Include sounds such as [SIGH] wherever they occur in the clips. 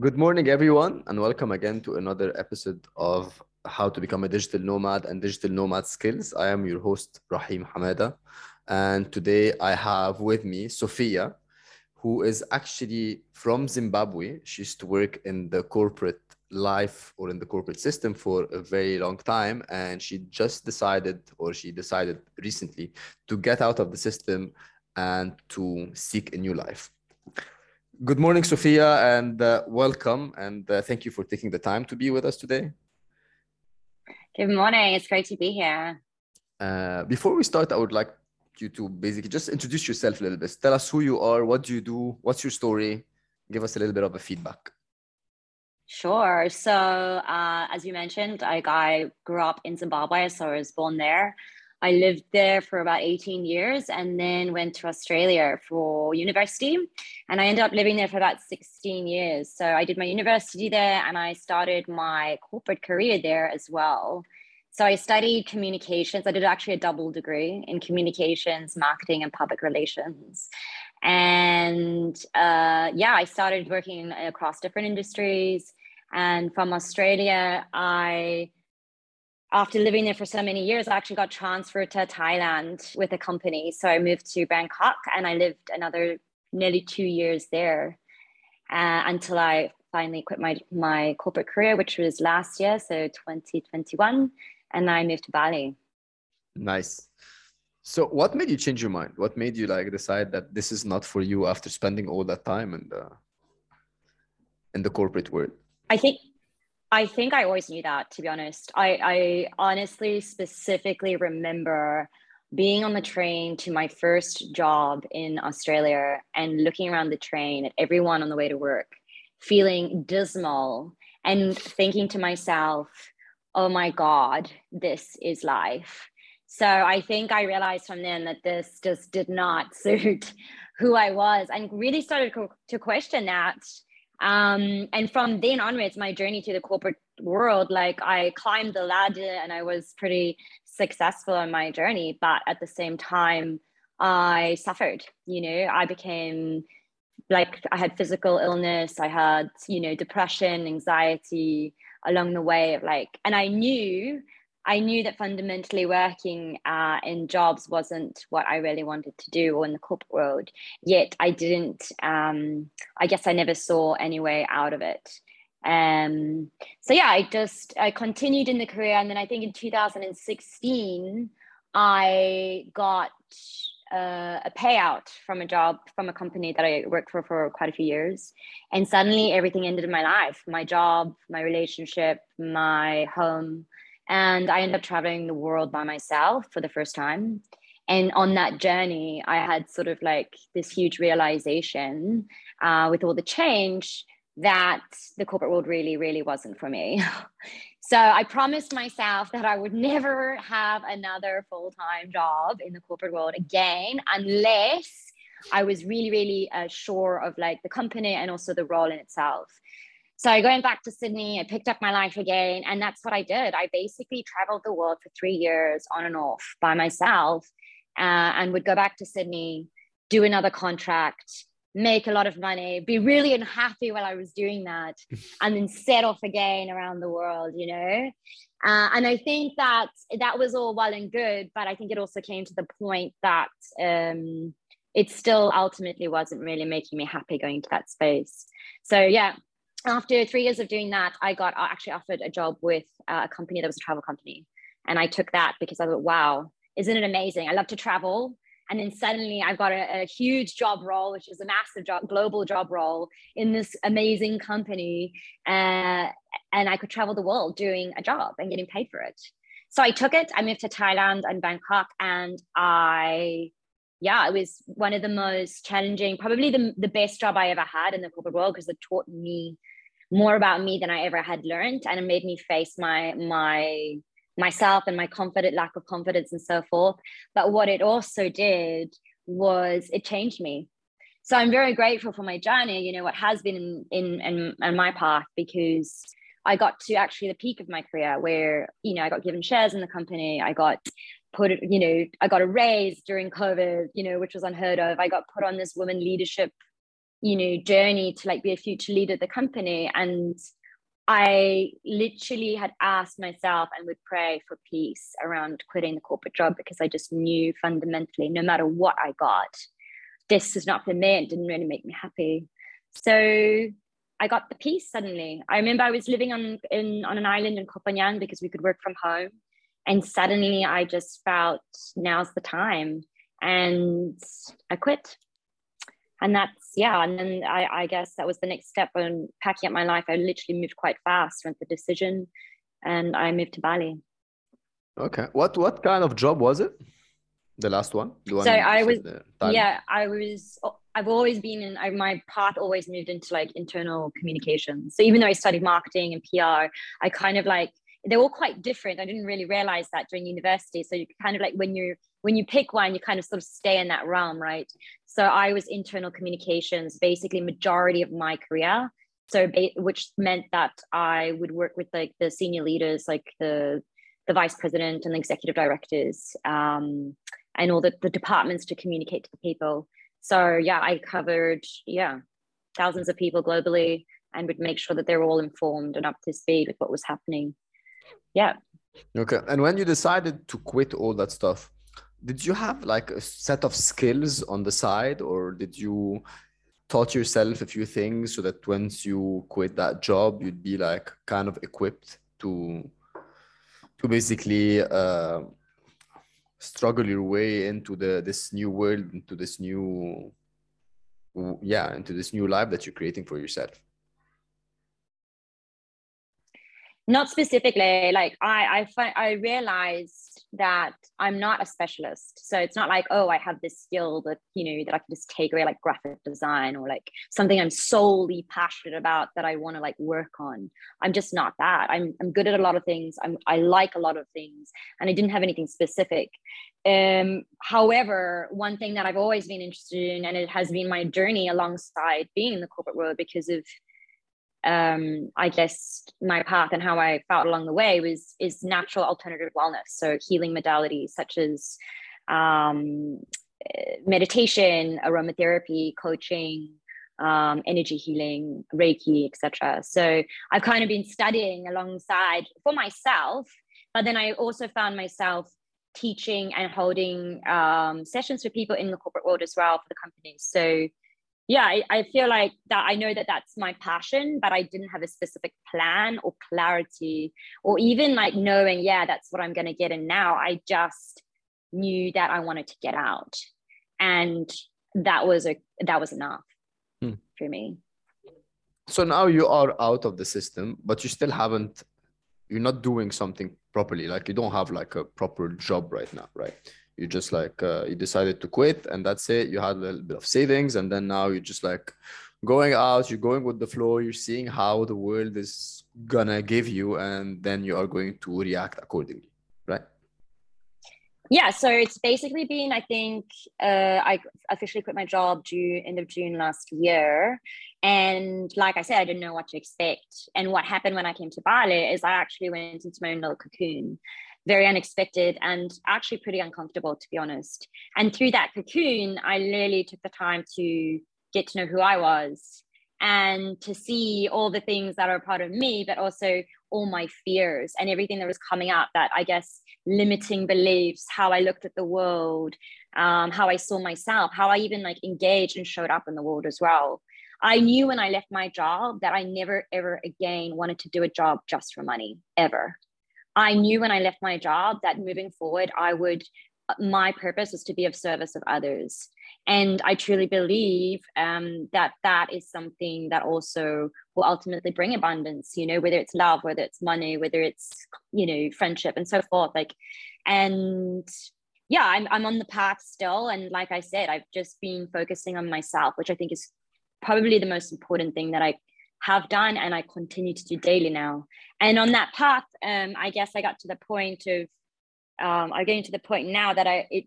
Good morning, everyone, and welcome again to another episode of How to Become a Digital Nomad and Digital Nomad Skills. I am your host, Rahim Hamada, and today I have with me Sophia, who is actually from Zimbabwe. She used to work in the corporate life or in the corporate system for a very long time, and she just decided, or she decided recently, to get out of the system and to seek a new life. Good morning, Sophia, and uh, welcome. And uh, thank you for taking the time to be with us today. Good morning. It's great to be here. Uh, before we start, I would like you to basically just introduce yourself a little bit. Tell us who you are, what do you do, what's your story. Give us a little bit of a feedback. Sure. So, uh, as you mentioned, I, I grew up in Zimbabwe, so I was born there. I lived there for about 18 years and then went to Australia for university. And I ended up living there for about 16 years. So I did my university there and I started my corporate career there as well. So I studied communications. I did actually a double degree in communications, marketing, and public relations. And uh, yeah, I started working across different industries. And from Australia, I after living there for so many years, I actually got transferred to Thailand with a company. So I moved to Bangkok and I lived another nearly two years there uh, until I finally quit my, my corporate career, which was last year, so 2021. And I moved to Bali. Nice. So what made you change your mind? What made you like decide that this is not for you after spending all that time in the in the corporate world? I think I think I always knew that, to be honest. I, I honestly specifically remember being on the train to my first job in Australia and looking around the train at everyone on the way to work, feeling dismal and thinking to myself, oh my God, this is life. So I think I realized from then that this just did not [LAUGHS] suit who I was and really started to question that um, and from then onwards my journey to the corporate world like i climbed the ladder and i was pretty successful on my journey but at the same time i suffered you know? I became like i had physical illness i had you know depression anxiety along the way of like and i knew I knew that fundamentally working uh, in jobs wasn't what I really wanted to do or in the corporate world. Yet I didn't, um, I guess I never saw any way out of it. Um, so yeah, I just, I continued in the career. And then I think in 2016, I got uh, a payout from a job from a company that I worked for for quite a few years. And suddenly everything ended in my life my job, my relationship, my home and I ended up traveling the world by myself for the first time. And on that journey, I had sort of like this huge realization uh, with all the change that the corporate world really, really wasn't for me. [LAUGHS] so I promised myself that I would never have another full time job in the corporate world again unless I was really, really uh, sure of like the company and also the role in itself. So going back to Sydney, I picked up my life again, and that's what I did. I basically traveled the world for three years on and off by myself, uh, and would go back to Sydney, do another contract, make a lot of money, be really unhappy while I was doing that, [LAUGHS] and then set off again around the world, you know. Uh, and I think that that was all well and good, but I think it also came to the point that um, it still ultimately wasn't really making me happy going to that space. So yeah, after three years of doing that, I got actually offered a job with a company that was a travel company. And I took that because I thought, wow, isn't it amazing? I love to travel. And then suddenly I've got a, a huge job role, which is a massive job, global job role in this amazing company. Uh, and I could travel the world doing a job and getting paid for it. So I took it. I moved to Thailand and Bangkok. And I, yeah, it was one of the most challenging, probably the, the best job I ever had in the corporate world because it taught me more about me than I ever had learned, and it made me face my my myself and my confident lack of confidence and so forth. But what it also did was it changed me. So I'm very grateful for my journey. You know what has been in in in, in my path because I got to actually the peak of my career where you know I got given shares in the company. I got put you know I got a raise during COVID, you know, which was unheard of. I got put on this women leadership you know journey to like be a future leader of the company and I literally had asked myself and would pray for peace around quitting the corporate job because I just knew fundamentally, no matter what I got, this is not for me. It didn't really make me happy. So I got the peace suddenly. I remember I was living on in on an island in Koh because we could work from home. And suddenly I just felt now's the time. And I quit and that's yeah and then I, I guess that was the next step when packing up my life. I literally moved quite fast went the decision and i moved to bali. Okay. What what kind of job was it? The last one? The one so i was yeah i was i've always been in I, my path always moved into like internal communications so even though i studied marketing and pr i kind of like they're all quite different i didn't really realize that during university so you kind of like when you when you pick one you kind of sort of stay in that realm right so I was internal communications, basically majority of my career. So which meant that I would work with like the senior leaders, like the the vice president and the executive directors, um, and all the, the departments to communicate to the people. So yeah, I covered yeah thousands of people globally and would make sure that they're all informed and up to speed with what was happening. Yeah. Okay. And when you decided to quit all that stuff, did you have like a set of skills on the side or did you taught yourself a few things so that once you quit that job you'd be like kind of equipped to to basically uh, struggle your way into the this new world into this new yeah into this new life that you're creating for yourself not specifically like i i find, i realized that i'm not a specialist. So it's not like oh i have this skill that you know that i can just take away like graphic design or like something i'm solely passionate about that i want to like work on. I'm just not that. I'm i'm good at a lot of things. I'm i like a lot of things and i didn't have anything specific. Um however one thing that i've always been interested in and it has been my journey alongside being in the corporate world because of um, I guess my path and how I felt along the way was is natural alternative wellness. So healing modalities such as um, meditation, aromatherapy, coaching, um, energy healing, Reiki, etc. So I've kind of been studying alongside for myself, but then I also found myself teaching and holding um, sessions for people in the corporate world as well for the companies. So yeah I, I feel like that i know that that's my passion but i didn't have a specific plan or clarity or even like knowing yeah that's what i'm going to get in now. I just knew that i wanted to get out and that was a that was enough hmm. for me. So now you are out of the system but you still haven't you're not doing something properly like you don't have like a proper job right now right you just like uh, you decided to quit and that's it. You had a little bit of savings and then now you're just like going out you're going with the flow you're seeing how the world is gonna give you and then you are going to react accordingly right? Yeah so it's basically been i think uh, i officially quit my job june end of june last year. And like i said i didn't know what to expect. And what happened when i came to bali is i actually went into my own little cocoon very unexpected and actually pretty uncomfortable, to be honest. And through that cocoon, I literally took the time to get to know who I was and to see all the things that are part of me, but also all my fears and everything that was coming up that I guess limiting beliefs, how I looked at the world, um, how I saw myself, how I even like engaged and showed up in the world as well. I knew when I left my job that I never ever again wanted to do a job just for money, ever. I knew when I left my job that moving forward, I would, my purpose was to be of service of others. And I truly believe um, that that is something that also will ultimately bring abundance, you know, whether it's love, whether it's money, whether it's, you know, friendship and so forth. Like, and yeah, I'm, I'm on the path still. And like I said, I've just been focusing on myself, which I think is probably the most important thing that I have done and I continue to do daily now. And on that path, um, I guess I got to the point of um, I'm getting to the point now that I it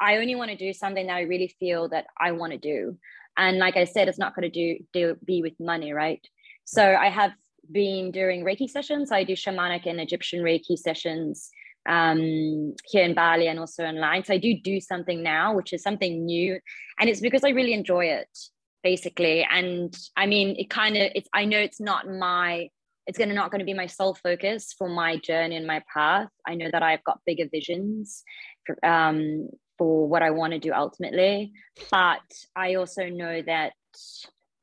I only want to do something that I really feel that I want to do. And like I said, it's not going to do, do be with money, right? So I have been doing Reiki sessions. I do shamanic and Egyptian Reiki sessions um, here in Bali and also online. So I do do something now, which is something new, and it's because I really enjoy it. Basically. And I mean, it kind of it's I know it's not my it's gonna not to be my sole focus for my journey and my path. I know that I've got bigger visions for, um, for what I want to do ultimately, but I also know that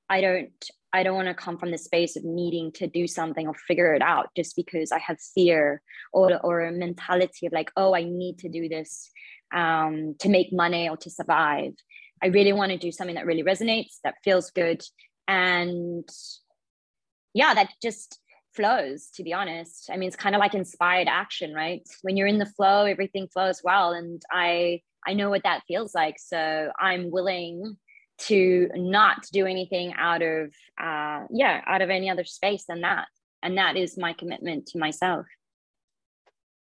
I don't I don't want to come from the space of needing to do something or figure it out just because I have fear or or a mentality of like, oh, I need to do this um, to make money or to survive. I really want to do something that really resonates, that feels good, and yeah, that just flows. To be honest, I mean, it's kind of like inspired action, right? When you're in the flow, everything flows well, and I I know what that feels like. So I'm willing to not do anything out of uh, yeah out of any other space than that and that is my commitment to myself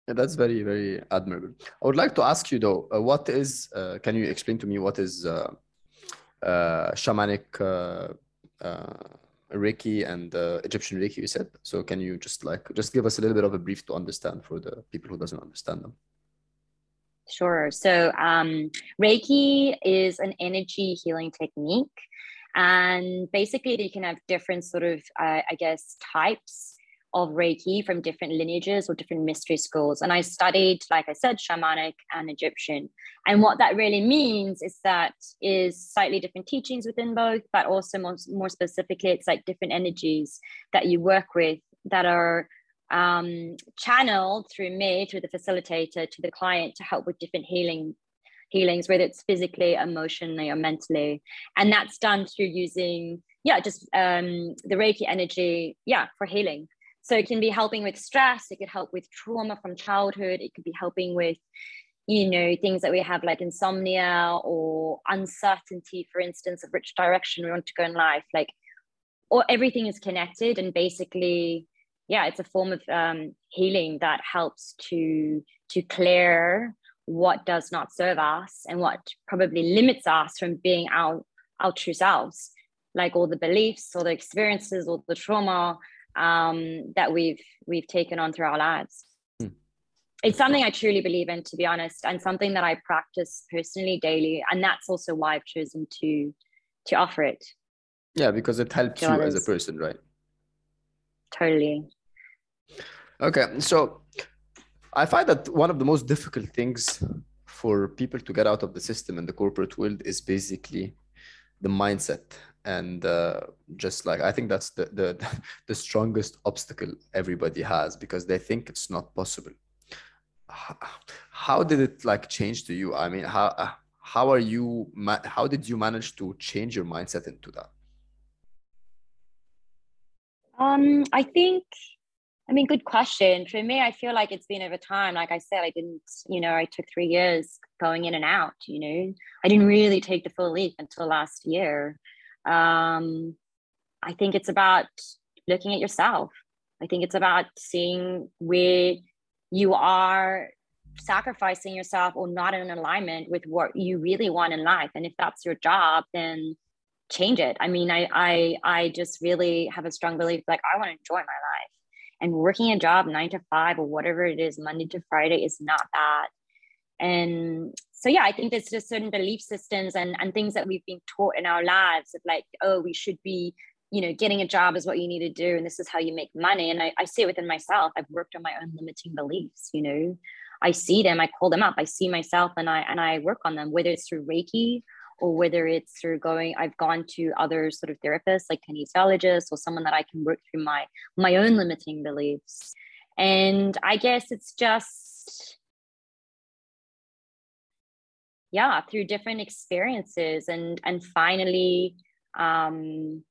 yeah, that's very very admirable i would like to ask you though uh, what is uh, can you explain to me what is uh, uh shamanic uh, uh, reiki and egyptian reiki you said so can you just like just give us a little bit of a brief to understand for the people who doesn't understand them Sure. So, um, Reiki is an energy healing technique. And basically, you can have different sort of, I guess, types of Reiki from different lineages or different mystery schools. And I studied, like I said, shamanic and Egyptian. And what that really means is that is slightly different teachings within both, but also more, more specifically, it's like different energies that you work with that are um, channeled through me, through the facilitator, to the client to help with different healing healings, whether it's physically, emotionally, or mentally. And that's done through using, yeah, just um, the Reiki energy, yeah, for healing. So it can be helping with stress, it could help with trauma from childhood, it could be helping with, you know, things that we have like insomnia or uncertainty, for instance, of which direction we want to go in life. Like, or everything is connected and basically yeah it's a form of um, healing that helps to to clear what does not serve us and what probably limits us from being our our true selves like all the beliefs or the experiences or the trauma um, that we've we've taken on through our lives. Hmm. it's something i truly believe in to be honest and something that i practice personally daily and that's also why i've chosen to to offer it. Yeah because it helps you as a person right? Totally. Okay, so I find that one of the most difficult things for people to get out of the system in the corporate world is basically the mindset and uh, just like i think that's the, the [LAUGHS] the strongest obstacle everybody has because they think it's not possible how did it like change to you i mean how how are you how did you manage to change your mindset into that um i think I mean, good question. For me, I feel like it's been over time. Like I said, I didn't, you know, I took three years going in and out, you know, I didn't really take the full leap until last year. Um, I think it's about looking at yourself. I think it's about seeing where you are sacrificing yourself or not in alignment with what you really want in life. And if that's your job, then change it. I mean, I I I just really have a strong belief like I want to enjoy my life and working a job nine to five or whatever it is monday to friday is not that and so yeah i think there's just certain belief systems and, and things that we've been taught in our lives of like oh we should be you know getting a job is what you need to do and this is how you make money. And I, I see it within myself. I've worked on my own limiting beliefs you know. I see them. I call them up. I see myself and i and i work on them whether it's through reiki or whether it's through going i've gone to other sort of therapists like kinesiologists or someone that i can work through my my own limiting beliefs. And i guess it's just yeah through different experiences and and finally um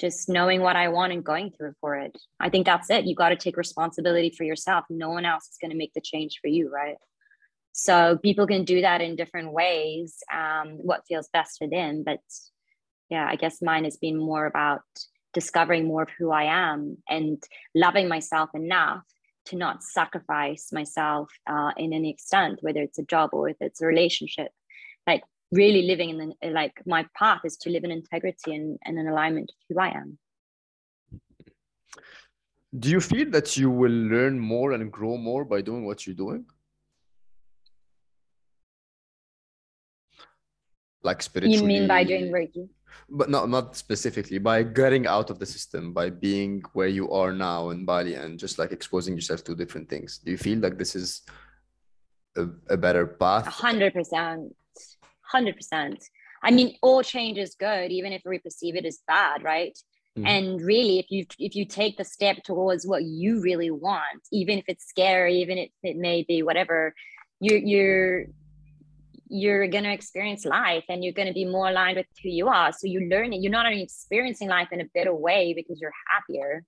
just knowing what I want and going through for it. I think that's it. You got to take responsibility for yourself. No one else is going to make the change for you, right? so people can do that in different ways um, what feels best for them but yeah i guess mine has been more about discovering more of who i am and loving myself enough to not sacrifice myself uh, in any extent whether it's a job or if it's a relationship. Like really living in the like my path is to live in integrity and, and in alignment with who i am. Do you feel that you will learn more and grow more by doing what you're doing? Like spiritually you mean by doing reiki but not not specifically by getting out of the system by being where you are now in bali and just like exposing yourself to different things. Do you feel like this is a, a better path? 100% 100% i mean all change is good even if we perceive it as bad right? Mm. and really if you if you take the step towards what you really want even if it's scary even if it may be whatever you you're you're going to experience life and you're going to be more aligned with who you are. So you learn it. You're not only experiencing life in a better way because you're happier,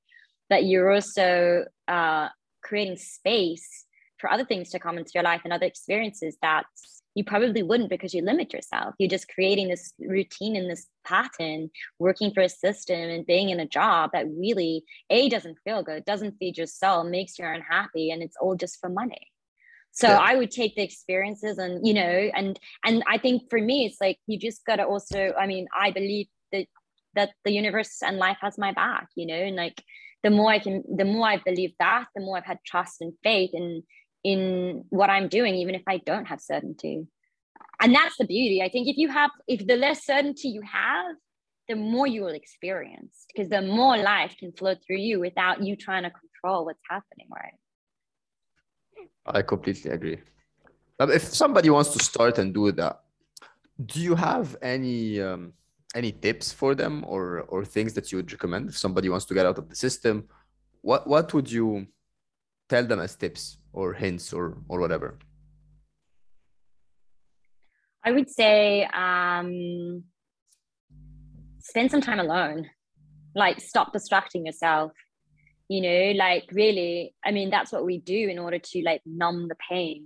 but you're also uh, creating space for other things to come into your life and other experiences that you probably wouldn't because you limit yourself. You're just creating this routine and this pattern, working for a system and being in a job that really, A, doesn't feel good, doesn't feed your soul, makes you unhappy, and it's all just for money so yeah. i would take the experiences and you know and and i think for me it's like you just got to also i mean i believe that that the universe and life has my back you know and like the more i can the more i believe that the more i've had trust and faith in in what i'm doing even if i don't have certainty. And that's the beauty. I think if you have if the less certainty you have the more you will experience because the more life can flow through you without you trying to control what's happening right I completely agree. But if somebody wants to start and do that, do you have any um, any tips for them or or things that you would recommend if somebody wants to get out of the system? What what would you tell them as tips or hints or or whatever? I would say um, spend some time alone. Like stop distracting yourself you know like really i mean that's what we do in order to like numb the pain.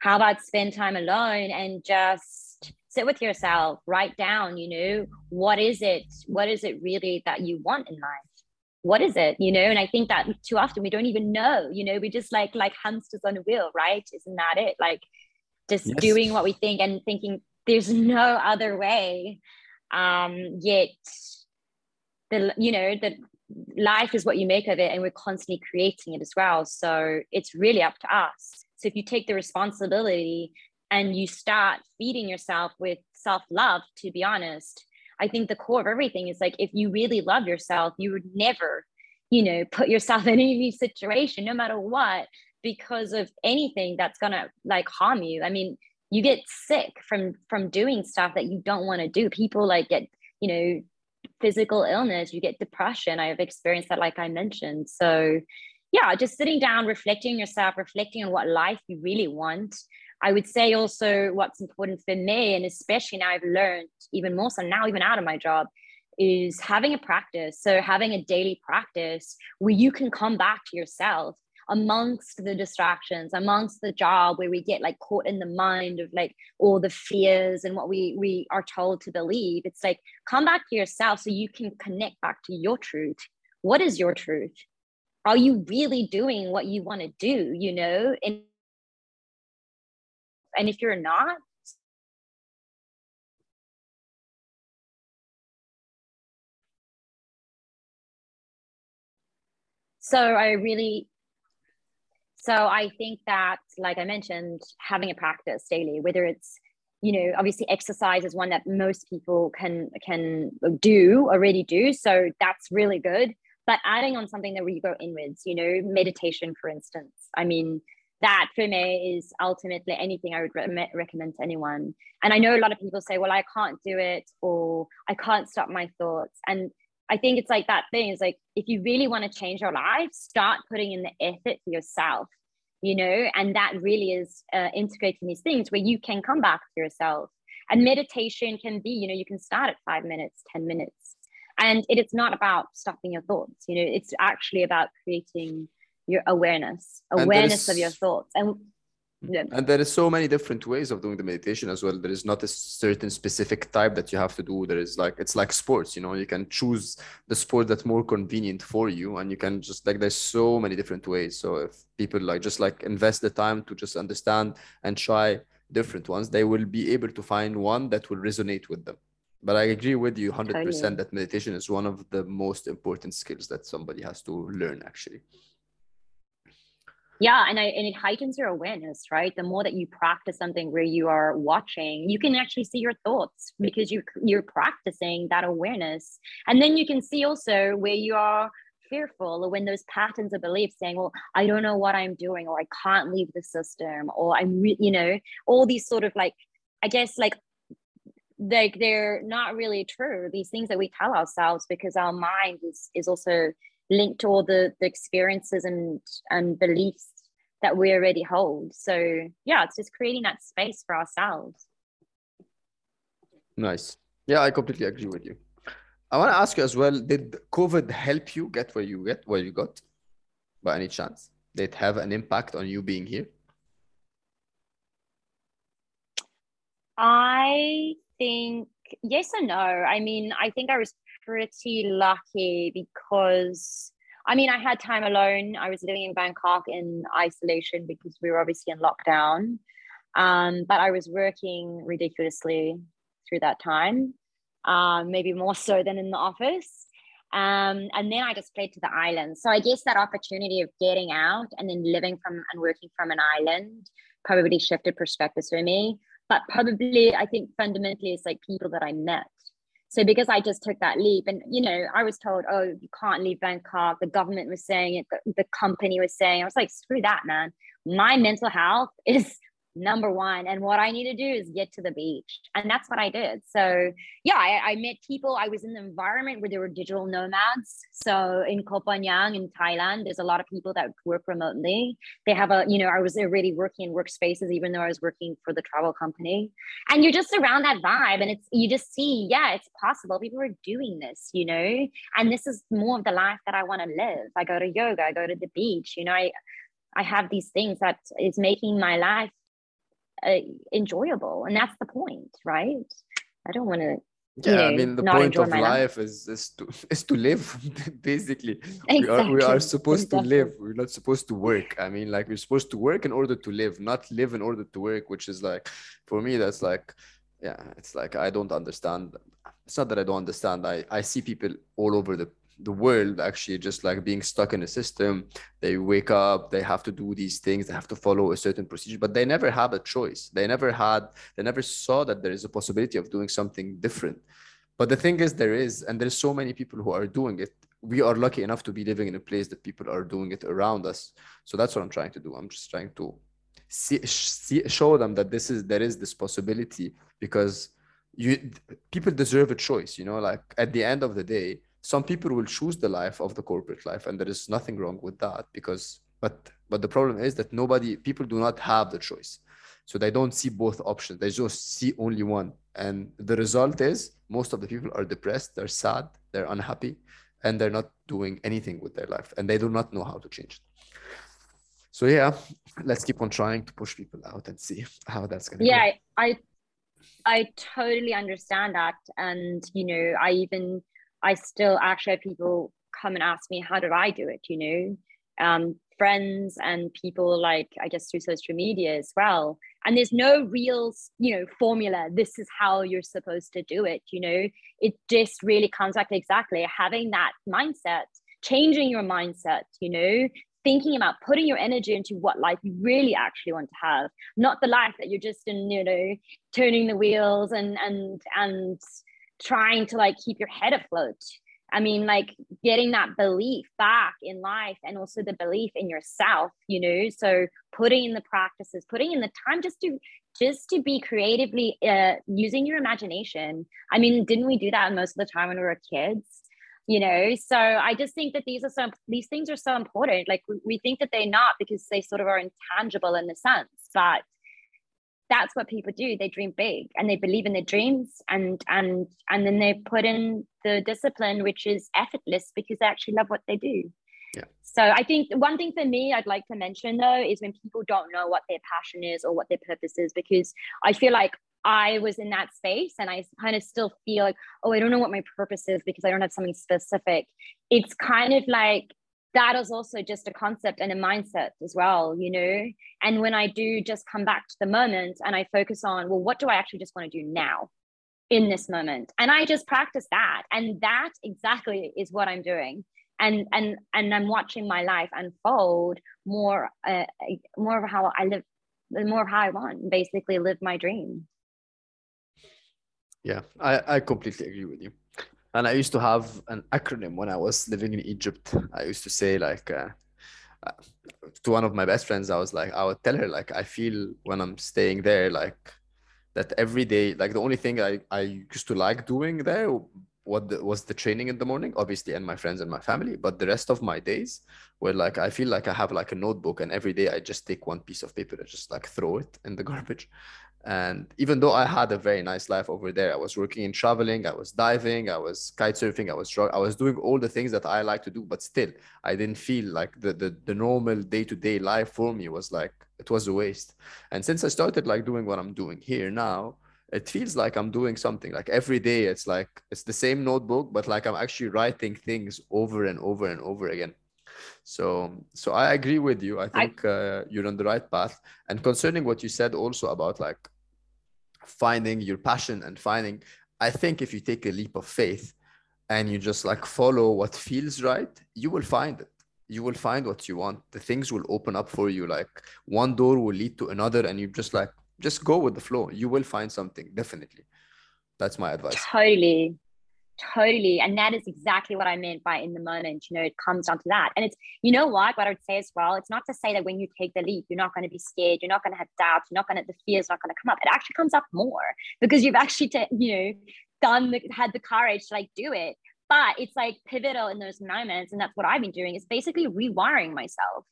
How about spend time alone and just sit with yourself write down you know what is it what is it really that you want in life? What is it you know? And i think that too often we don't even know you know? We just like like hamsters on a wheel right? Isn't that it? Like just yes. doing what we think and thinking there's no other way um yet the you know the life is what you make of it and we're constantly creating it as well. So it's really up to us. So if you take the responsibility and you start feeding yourself with self-love to be honest i think the core of everything is like if you really love yourself you would never you know put yourself [LAUGHS] in any situation no matter what because of anything that's gonna like harm you. I mean you get sick from from doing stuff that you don't want to do. People like get you know physical illness, you get depression. I have experienced that, like I mentioned. So, yeah, just sitting down, reflecting yourself, reflecting on what life you really want. I would say also what's important for me, and especially now I've learned even more so now, even out of my job, is having a practice. So, having a daily practice where you can come back to yourself amongst the distractions amongst the job where we get like caught in the mind of like all the fears and what we we are told to believe it's like come back to yourself so you can connect back to your truth. What is your truth? Are you really doing what you want to do you know? And and if you're not so i really so I think that, like I mentioned, having a practice daily, whether it's you know obviously exercise is one that most people can can do already do. So that's really good. But adding on something that we go inwards you know meditation for instance. I mean that for me is ultimately anything i would re- recommend to anyone. And i know a lot of people say well i can't do it or i can't stop my thoughts. And I think it's like that thing is like if you really want to change your life, start putting in the effort for yourself, you know, and that really is uh, integrating these things where you can come back to yourself. And meditation can be, you know, you can start at five minutes, 10 minutes. And it is not about stopping your thoughts, you know, it's actually about creating your awareness, awareness of your thoughts. And yeah. And there is so many different ways of doing the meditation as well. There is not a certain specific type that you have to do. There is like it's like sports, you know, you can choose the sport that's more convenient for you and you can just like there's so many different ways. So if people like just like invest the time to just understand and try different ones, they will be able to find one that will resonate with them. But I agree with you 100% that meditation is one of the most important skills that somebody has to learn actually. Yeah and I, and it heightens your awareness right? The more that you practice something where you are watching you can actually see your thoughts because you you're practicing that awareness. And then you can see also where you are fearful or when those patterns of belief saying well i don't know what i'm doing or i can't leave the system or i'm re-, you know all these sort of like i guess like like they're not really true. These things that we tell ourselves because our mind is is also linked to all the, the experiences and and beliefs that we already hold. So yeah it's just creating that space for ourselves. Nice. Yeah i completely agree with you. I want to ask you as well did covid help you get where you get where you got by any chance? Did it have an impact on you being here? I think yes and no. I mean i think i was pretty lucky because I mean, I had time alone. I was living in Bangkok in isolation because we were obviously in lockdown. Um, but I was working ridiculously through that time, um, maybe more so than in the office. Um, and then I just fled to the island. So I guess that opportunity of getting out and then living from and working from an island probably shifted perspectives for me. But probably, I think fundamentally, it's like people that I met so because I just took that leap, and you know, I was told, "Oh, you can't leave Bangkok." The government was saying it. The, the company was saying. I was like, "Screw that, man! My mental health is number one. And what I need to do is get to the beach. And that's what I did. So yeah, I, I, met people. I was in the environment where there were digital nomads. So in Koh in Thailand, there's a lot of people that work remotely. They have a, you know, I was already working in workspaces, even though I was working for the travel company. And you're just around that vibe. And it's you just see, yeah, it's possible. People are doing this, you know, and this is more of the life that I want to live. I go to yoga, I go to the beach, you know, I I have these things that is making my life uh, enjoyable and that's the point right? I don't want to yeah know, i mean the point of life, life, is is to [LAUGHS] is to live [LAUGHS] basically. Exactly. we are we are supposed exactly. to live we're not supposed to work. I mean like we're supposed to work in order to live not live in order to work which is like for me that's like yeah it's like i don't understand. It's not that i don't understand. I i see people all over the the world actually just like being stuck in a system. They wake up they have to do these things they have to follow a certain procedure but they never have a choice. They never had they never saw that there is a possibility of doing something different. But the thing is there is and there's so many people who are doing it. We are lucky enough to be living in a place that people are doing it around us. So that's what i'm trying to do. I'm just trying to see, see show them that this is there is this possibility because you people deserve a choice you know? Like at the end of the day some people will choose the life of the corporate life and there is nothing wrong with that because but but the problem is that nobody people do not have the choice. So they don't see both options. They just see only one. And the result is most of the people are depressed they're sad they're unhappy and they're not doing anything with their life and they do not know how to change it. So yeah let's keep on trying to push people out and see how that's going to yeah go. i i totally understand that. And you know i even I still actually have people come and ask me, how did I do it? You know, um, friends and people like, I guess, through social media as well. And there's no real, you know, formula. This is how you're supposed to do it. You know, it just really comes back exactly having that mindset, changing your mindset, you know, thinking about putting your energy into what life you really actually want to have, not the life that you're just in, you know, turning the wheels and and and trying to like keep your head afloat. I mean like getting that belief back in life and also the belief in yourself you know? So putting in the practices putting in the time just to just to be creatively uh, using your imagination. I mean didn't we do that most of the time when we were kids? You know? So i just think that these are some these things are so important. Like we, we think that they're not because they sort of are intangible in the sense but that's what people do they dream big and they believe in their dreams and and and then they put in the discipline which is effortless because they actually love what they do yeah. so i think one thing for me i'd like to mention though is when people don't know what their passion is or what their purpose is because i feel like I was in that space and I kind of still feel like, oh, I don't know what my purpose is because I don't have something specific. It's kind of like that is also just a concept and a mindset as well, you know. And when I do just come back to the moment and I focus on, well, what do I actually just want to do now in this moment? And I just practice that. And that exactly is what I'm doing. and and and i'm watching my life unfold more uh, more of how i live more of how i want basically live my dream yeah i i completely agree with you and i used to have an acronym when i was living in egypt. I used to say like uh, uh, to one of my best friends i was like i would tell her like i feel when i'm staying there like that every day like the only thing i i used to like doing there what the, was the training in the morning obviously and my friends and my family. But the rest of my days were like i feel like i have like a notebook and every day i just take one piece of paper and just like throw it in the [LAUGHS] garbage and even though i had a very nice life over there i was working in traveling i was diving i was kite surfing i was i was doing all the things that i like to do but still i didn't feel like the the, the normal day-to-day life for me was like it was a waste. And since i started like doing what i'm doing here now it feels like i'm doing something. Like every day it's like it's the same notebook but like i'm actually writing things over and over and over again. So so i agree with you. I think I, uh, you're on the right path. And concerning what you said also about like finding your passion and finding i think if you take a leap of faith and you just like follow what feels right you will find it. You will find what you want. The things will open up for you. Like one door will lead to another and you just like just go with the flow. You will find something definitely. That's my advice. Totally Totally. And that is exactly what I meant by in the moment. You know, it comes down to that. And it's, you know what, what I would say as well, it's not to say that when you take the leap, you're not going to be scared, you're not going to have doubts, you're not going to, the fear is not going to come up. It actually comes up more because you've actually, t- you know, done the, had the courage to like do it. But it's like pivotal in those moments. And that's what I've been doing is basically rewiring myself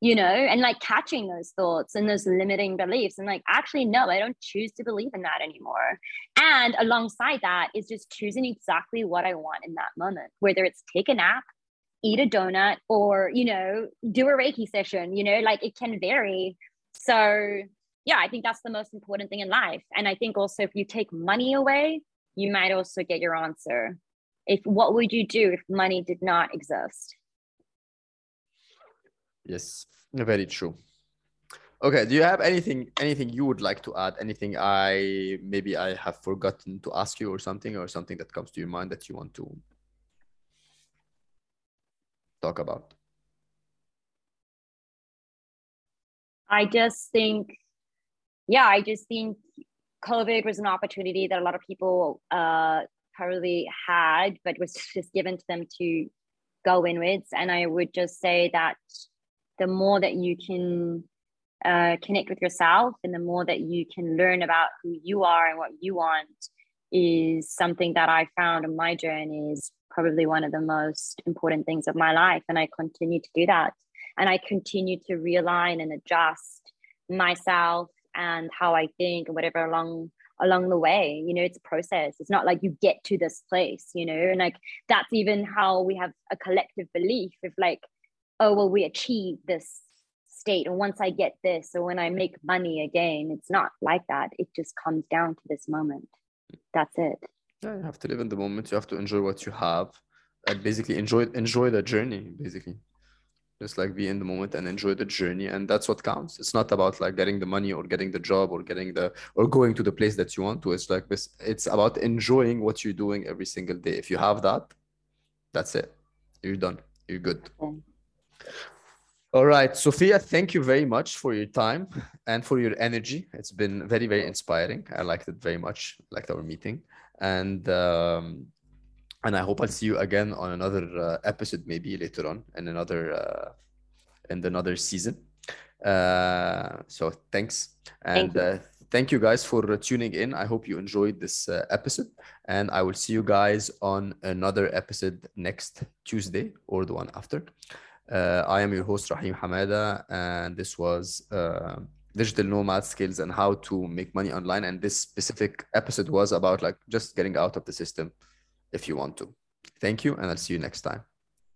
you know, and like catching those thoughts and those limiting beliefs and like, actually, no, I don't choose to believe in that anymore. And alongside that is just choosing exactly what I want in that moment, whether it's take a nap, eat a donut, or, you know, do a Reiki session, you know, like it can vary. So, yeah, I think that's the most important thing in life. And I think also if you take money away, you might also get your answer. If what would you do if money did not exist? Yes, very true. Okay, do you have anything anything you would like to add? Anything I maybe I have forgotten to ask you or something or something that comes to your mind that you want to talk about? I just think yeah, I just think COVID was an opportunity that a lot of people uh, probably had, but was just given to them to go inwards. And I would just say that the more that you can uh, connect with yourself and the more that you can learn about who you are and what you want is something that I found in my journey is probably one of the most important things of my life. And I continue to do that. And I continue to realign and adjust myself and how I think and whatever along along the way you know it's a process it's not like you get to this place you know and like that's even how we have a collective belief of like oh well we achieve this state and once i get this or when i make money again it's not like that. It just comes down to this moment. That's it. Yeah you have to live in the moment. You have to enjoy what you have. And basically enjoy enjoy the journey basically. Just like be in the moment and enjoy the journey and that's what counts. It's not about like getting the money or getting the job or getting the or going to the place that you want to. It's like this it's about enjoying what you're doing every single day. If you have that that's it. You're done. You're good all right, Sophia, thank you very much for your time and for your energy. It's been very, very inspiring. I liked it very much, liked our meeting. And um, and I hope I'll see you again on another uh, episode, maybe later on in another uh, in another season. Uh, so thanks and thank you. Uh, thank you guys for tuning in. I hope you enjoyed this uh, episode, and I will see you guys on another episode next Tuesday or the one after. Uh, I am your host, Rahim Hamada, and this was uh, digital nomad skills and how to make money online. And this specific episode was about like just getting out of the system if you want to. Thank you, and I'll see you next time.